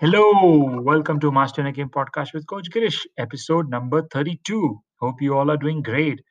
Hello, welcome to Master in a Game podcast with Coach Girish, episode number 32. Hope you all are doing great.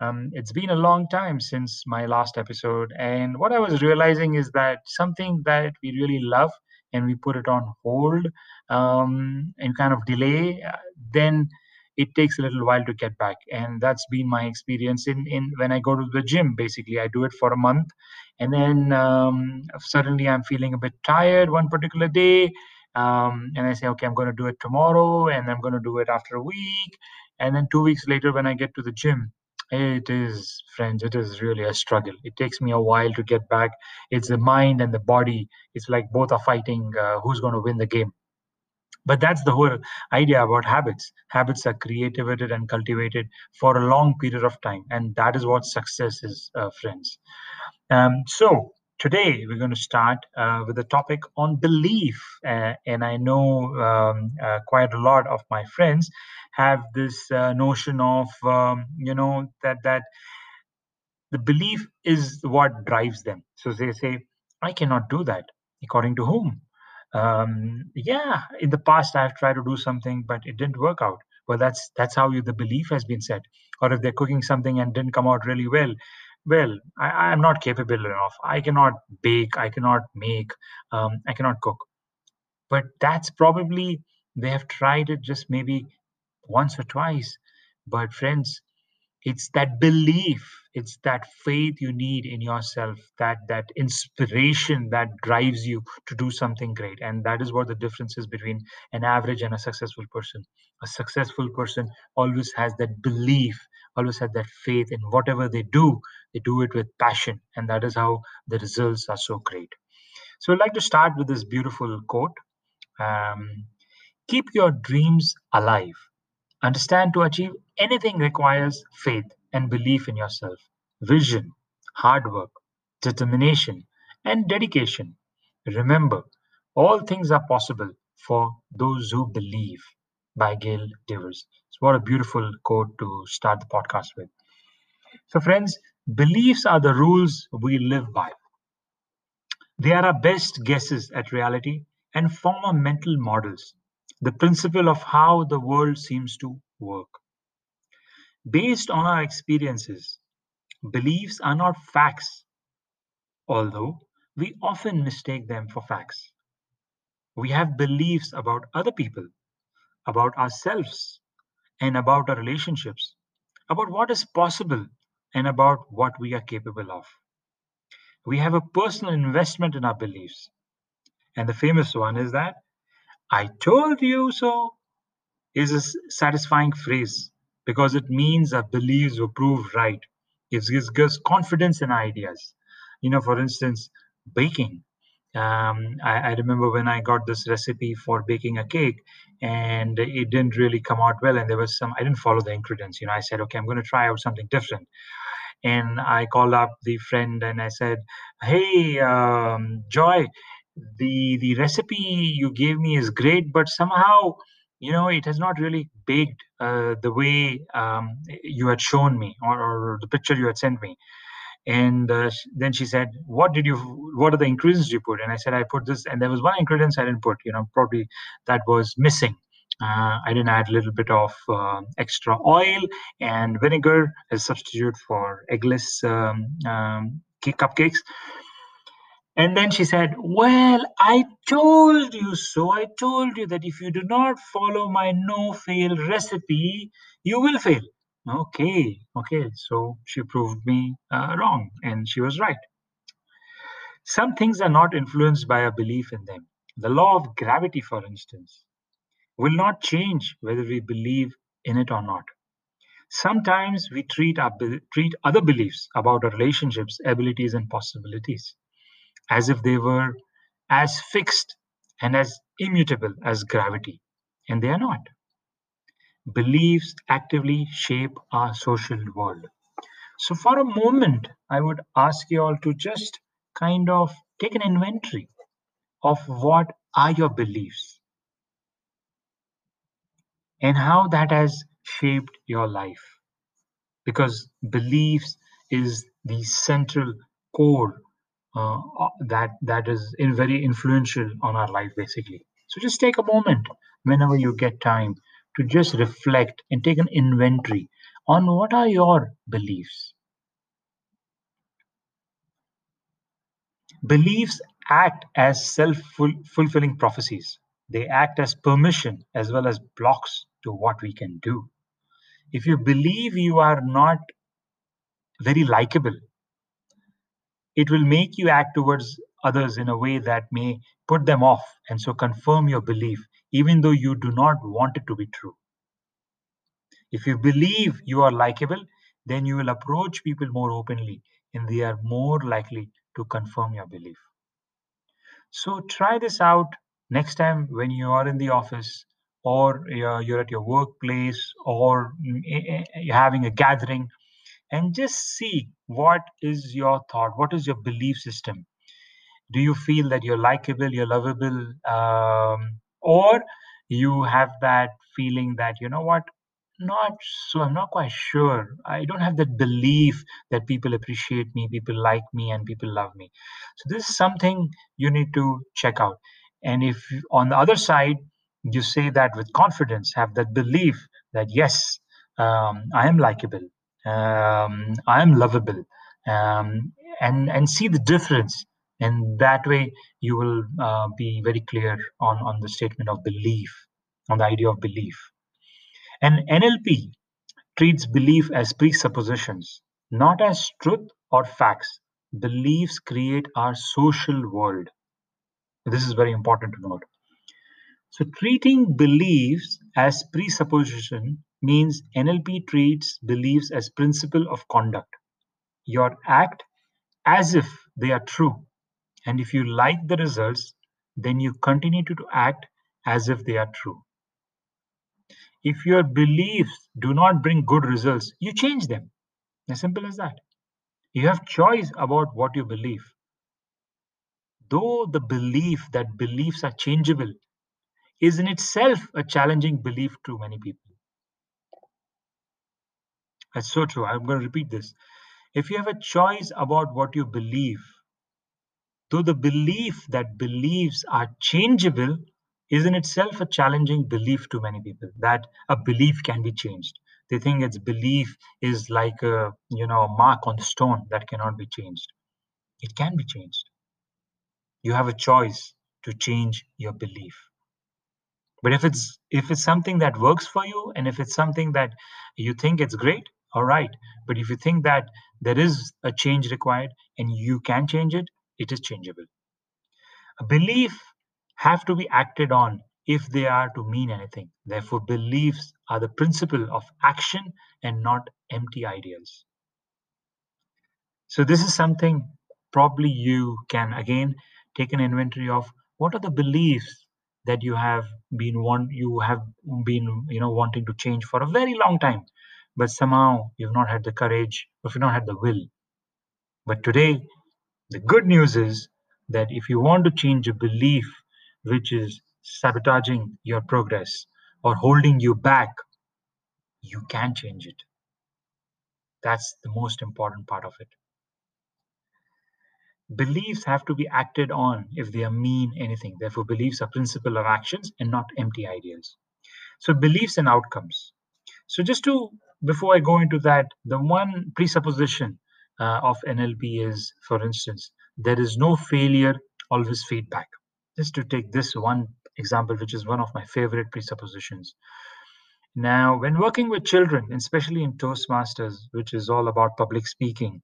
Um, it's been a long time since my last episode, and what I was realizing is that something that we really love and we put it on hold um, and kind of delay, uh, then it takes a little while to get back. And that's been my experience in, in when I go to the gym. Basically, I do it for a month, and then um, suddenly I'm feeling a bit tired one particular day um, and I say, okay, I'm going to do it tomorrow, and I'm going to do it after a week, and then two weeks later, when I get to the gym, it is, friends, it is really a struggle. It takes me a while to get back. It's the mind and the body. It's like both are fighting uh, who's going to win the game. But that's the whole idea about habits. Habits are created and cultivated for a long period of time, and that is what success is, uh, friends. Um, so today we're going to start uh, with a topic on belief uh, and i know um, uh, quite a lot of my friends have this uh, notion of um, you know that that the belief is what drives them. So they say i cannot do that. According to whom? Um, yeah in the past i've tried to do something but it didn't work out. Well that's that's how you, the belief has been set. Or if they're cooking something and didn't come out really well well I, am not capable enough. I cannot bake i cannot make um, i cannot cook. But that's probably they have tried it just maybe once or twice. But friends it's that belief it's that faith you need in yourself that that inspiration that drives you to do something great. And that is what the difference is between an average and a successful person. A successful person always has that belief always has that faith in whatever they do they do it with passion and that is how the results are so great. So i'd like to start with this beautiful quote um, keep your dreams alive. Understand to achieve anything requires faith and belief in yourself, vision, hard work, determination, and dedication. Remember, all things are possible for those who believe by Gail Devers. So, what a beautiful quote to start the podcast with. So, friends, beliefs are the rules we live by. They are our best guesses at reality and form our mental models the principle of how the world seems to work. Based on our experiences, beliefs are not facts, although we often mistake them for facts. We have beliefs about other people, about ourselves, and about our relationships, about what is possible, and about what we are capable of. We have a personal investment in our beliefs. And the famous one is that I told you so is a satisfying phrase because it means our beliefs were proved right. It gives us confidence in ideas. You know, for instance, baking. Um, I, I, remember when I got this recipe for baking a cake and it didn't really come out well. And there was some, I didn't follow the ingredients. You know, I said, okay, I'm going to try out something different. And I called up the friend and I said, hey, um, Joy, the the recipe you gave me is great but somehow you know it has not really baked uh, the way um, you had shown me or, or, the picture you had sent me and uh, then she said what did you what are the ingredients you put and i said i put this and there was one ingredient i didn't put you know probably that was missing uh, i didn't add a little bit of uh, extra oil and vinegar as substitute for eggless um, um, cupcakes and then she said, Well, I told you so. I told you that if you do not follow my no fail recipe, you will fail. Okay, okay. So she proved me uh, wrong and she was right. Some things are not influenced by a belief in them. The law of gravity, for instance, will not change whether we believe in it or not. Sometimes we treat, our, treat other beliefs about our relationships, abilities, and possibilities as if they were as fixed and as immutable as gravity, and they are not. Beliefs actively shape our social world. So, for a moment, I would ask you all to just kind of take an inventory of what are your beliefs and how that has shaped your life. Because beliefs is the central core uh, that that is in very influential on our life basically So just take a moment whenever you get time to just reflect and take an inventory on what are your beliefs. Beliefs act as self fulfilling prophecies. They act as permission as well as blocks to what we can do. If you believe you are not very likable, it will make you act towards others in a way that may put them off and so confirm your belief, even though you do not want it to be true. If you believe you are likable, then you will approach people more openly and they are more likely to confirm your belief. So try this out next time when you are in the office or you're at your workplace or mm, eh, eh, eh, you're having a gathering and just see what is your thought, what is your belief system. Do you feel that you're likable, you're lovable, um, or you have that feeling that, you know what, not so i'm not quite sure. I don't have that belief that people appreciate me people like me and people love me. So this is something you need to check out. And if on the other side you say that with confidence have that belief that yes um, i am likable um, i am lovable um, and and see the difference and that way you will uh, be very clear on on the statement of belief on the idea of belief and NLP treats belief as presuppositions, not as truth or facts. Beliefs create our social world. This is very important to note. So, treating beliefs as presupposition means NLP treats beliefs as principle of conduct. Your act as if they are true. And if you like the results, then you continue to act as if they are true. If your beliefs do not bring good results, you change them. As simple as that. You have choice about what you believe. Though the belief that beliefs are changeable is in itself a challenging belief to many people. That's so true. I'm going to repeat this. If you have a choice about what you believe, though the belief that beliefs are changeable is in itself a challenging belief to many people that a belief can be changed. They think its belief is like a you know a mark on stone that cannot be changed. It can be changed. You have a choice to change your belief. But if it's if it's something that works for you and if it's something that you think it's great all right. But if you think that there is a change required and you can change it it is changeable a belief have to be acted on if they are to mean anything. Therefore, beliefs are the principle of action and not empty ideas. So, this is something probably you can again take an inventory of what are the beliefs that you have been want you have been you know wanting to change for a very long time but somehow you've not had the courage or you've not had the will but today the good news is that if you want to change a belief which is sabotaging your progress or holding you back, you can change it. That's the most important part of it. Beliefs have to be acted on if they mean anything. Therefore, beliefs are principle of actions and not empty ideas. So, beliefs and outcomes. So, just to before I go into that, the one presupposition uh, of NLP is, for instance, there is no failure, always feedback just to take this one example, which is one of my favorite presuppositions. Now, when working with children, especially in Toastmasters, which is all about public speaking,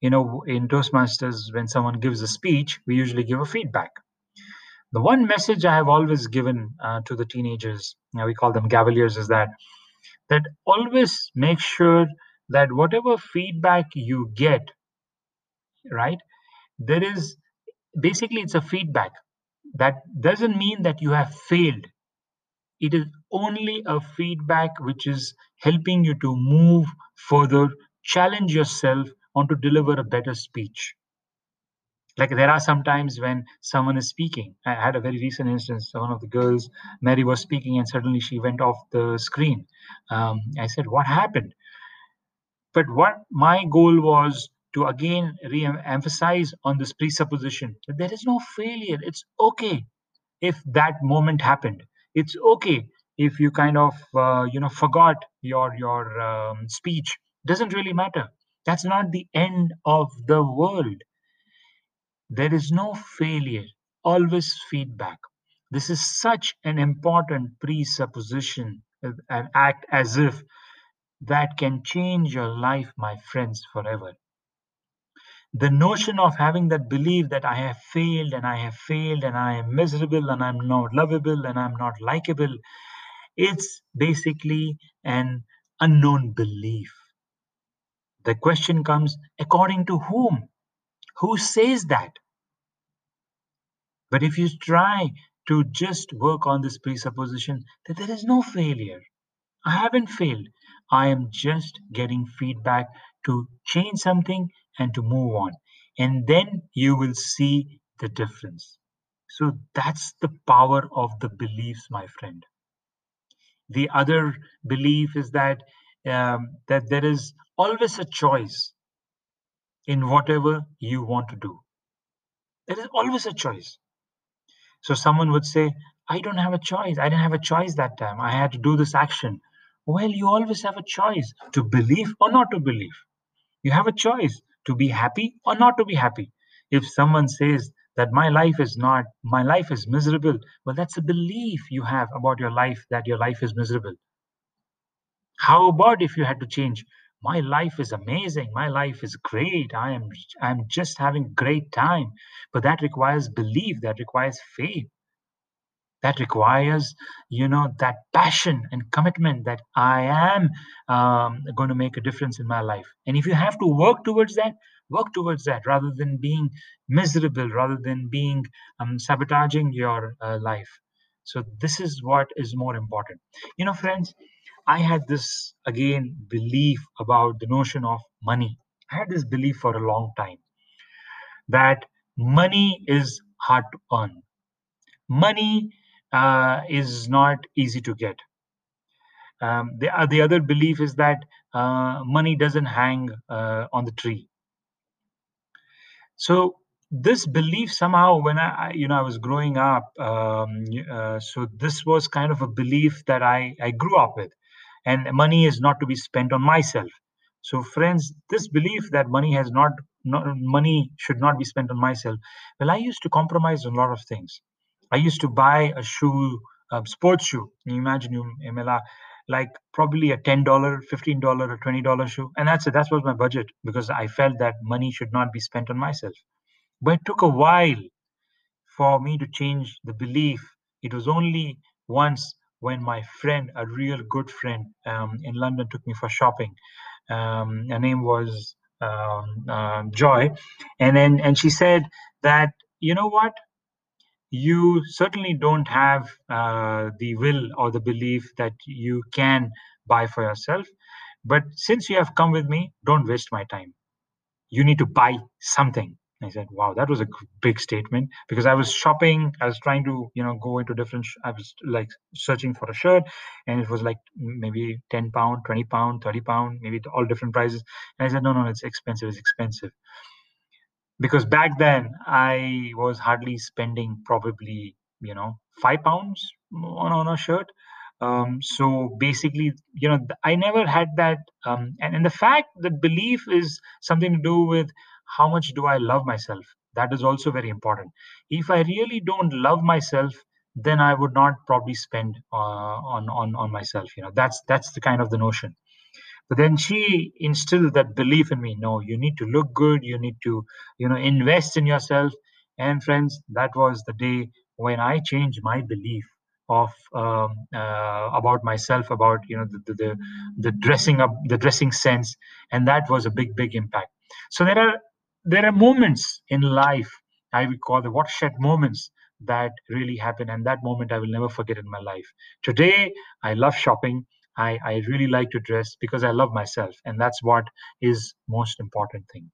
you know, in Toastmasters, when someone gives a speech, we usually give a feedback. The one message I have always given uh, to the teenagers, you know, we call them Cavaliers, is that that always make sure that whatever feedback you get, right, there is basically it's a feedback. That doesn't mean that you have failed. It is only a feedback which is helping you to move further challenge yourself on to deliver a better speech. Like there are some times when someone is speaking. I had a very recent instance one of the girls mary was speaking and suddenly she went off the screen. Um, i said what happened but what my goal was to again re-emphasize on this presupposition that there is no failure. It's okay if that moment happened. It's okay if you kind of uh, you know forgot your your um, speech. Doesn't really matter. That's not the end of the world. There is no failure. Always feedback. This is such an important presupposition uh, and act as if that can change your life my friends forever the notion of having that belief that I have failed and I have failed and I am miserable and I'm not lovable and I'm not likable, it's basically an unknown belief. The question comes according to whom? Who says that? But if you try to just work on this presupposition that there is no failure, I haven't failed, I am just getting feedback to change something and to move on. And then you will see the difference. So that's the power of the beliefs, my friend. The other belief is that um, that there is always a choice in whatever you want to do. There is always a choice. So someone would say, I don't have a choice. I didn't have a choice that time. I had to do this action. Well, you always have a choice to believe or not to believe. You have a choice to be happy or not to be happy. If someone says that my life is not, my life is miserable, well, that's a belief you have about your life that your life is miserable. How about if you had to change? My life is amazing. My life is great. I am I'm just having great time. But that requires belief, that requires faith that requires you know that passion and commitment that i am um, going to make a difference in my life. And if you have to work towards that work towards that rather than being miserable rather than being um, sabotaging your uh, life. So this is what is more important. You know friends i had this again belief about the notion of money. I had this belief for a long time that money is hard to earn. Money uh, is not easy to get. Um, the, uh, the other belief is that uh, money doesn't hang uh, on the tree. So this belief somehow, when I, you know, I was growing up, um, uh, so this was kind of a belief that I, I grew up with, and money is not to be spent on myself. So, friends, this belief that money has not, not money should not be spent on myself. Well, I used to compromise on a lot of things. I used to buy a shoe, a sports shoe. You imagine you, Emela, like probably a ten dollar, fifteen dollar, or twenty dollar shoe, and that's it. That was my budget because I felt that money should not be spent on myself. But it took a while for me to change the belief. It was only once when my friend, a real good friend um, in London, took me for shopping. Um, her name was um, uh, Joy, and then and she said that you know what you certainly don't have uh, the will or the belief that you can buy for yourself. But since you have come with me, don't waste my time. You need to buy something. I said, wow, that was a big statement because I was shopping. I was trying to, you know, go into different, sh- I was like searching for a shirt and it was like maybe 10 pound, 20 pound, 30 pound, maybe all different prices. And I said, no, no, it's expensive. It's expensive because back then I was hardly spending probably you know five pounds on, on a shirt. Um, so basically, you know, I never had that, um, and, and the fact that belief is something to do with how much do I love myself. That is also very important. If I really don't love myself, then I would not probably spend uh, on on on myself. You know, that's that's the kind of the notion. But then she instilled that belief in me. No, you need to look good. You need to, you know, invest in yourself. And friends, that was the day when I changed my belief of um, uh, about myself, about you know the, the the dressing up, the dressing sense, and that was a big, big impact. So there are there are moments in life I would call the watershed moments that really happen, and that moment I will never forget in my life. Today, I love shopping. I, I really like to dress because I love myself, and that's what is most important thing.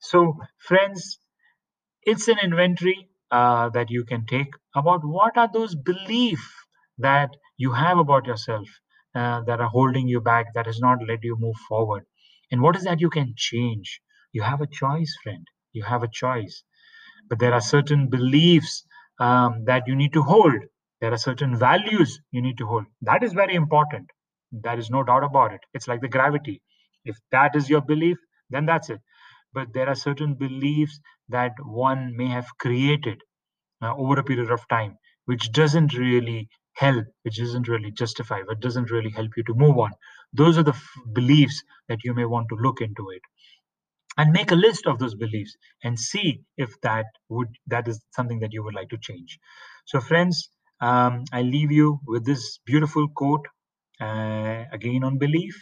So, friends, it's an inventory uh, that you can take about what are those beliefs that you have about yourself uh, that are holding you back, that has not let you move forward, and what is that you can change. You have a choice, friend. You have a choice, but there are certain beliefs um, that you need to hold. There are certain values you need to hold. That is very important. There is no doubt about it. It's like the gravity. If that is your belief, then that's it. But there are certain beliefs that one may have created uh, over a period of time, which doesn't really help, which doesn't really justify, but doesn't really help you to move on. Those are the f- beliefs that you may want to look into it and make a list of those beliefs and see if that would that is something that you would like to change so friends um, i leave you with this beautiful quote uh, again on belief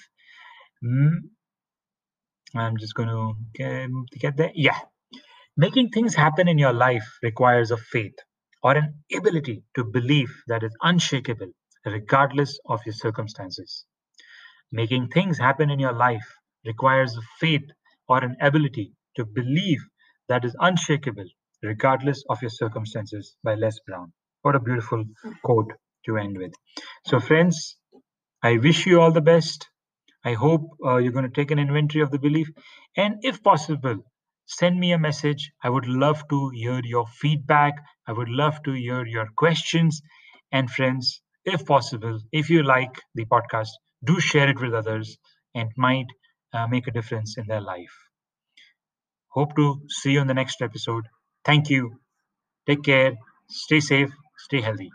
mm, i'm just going to get, get there. Yeah. Making things happen in your life requires a faith or an ability to believe that is unshakable regardless of your circumstances. Making things happen in your life requires a faith or an ability to believe that is unshakable, regardless of your circumstances, by Les Brown. What a beautiful quote to end with. So, friends, I wish you all the best. I hope uh, you're going to take an inventory of the belief. And if possible, send me a message. I would love to hear your feedback. I would love to hear your questions. And, friends, if possible, if you like the podcast, do share it with others and might uh, make a difference in their life. Hope to see you in the next episode. Thank you. Take care. Stay safe. Stay healthy.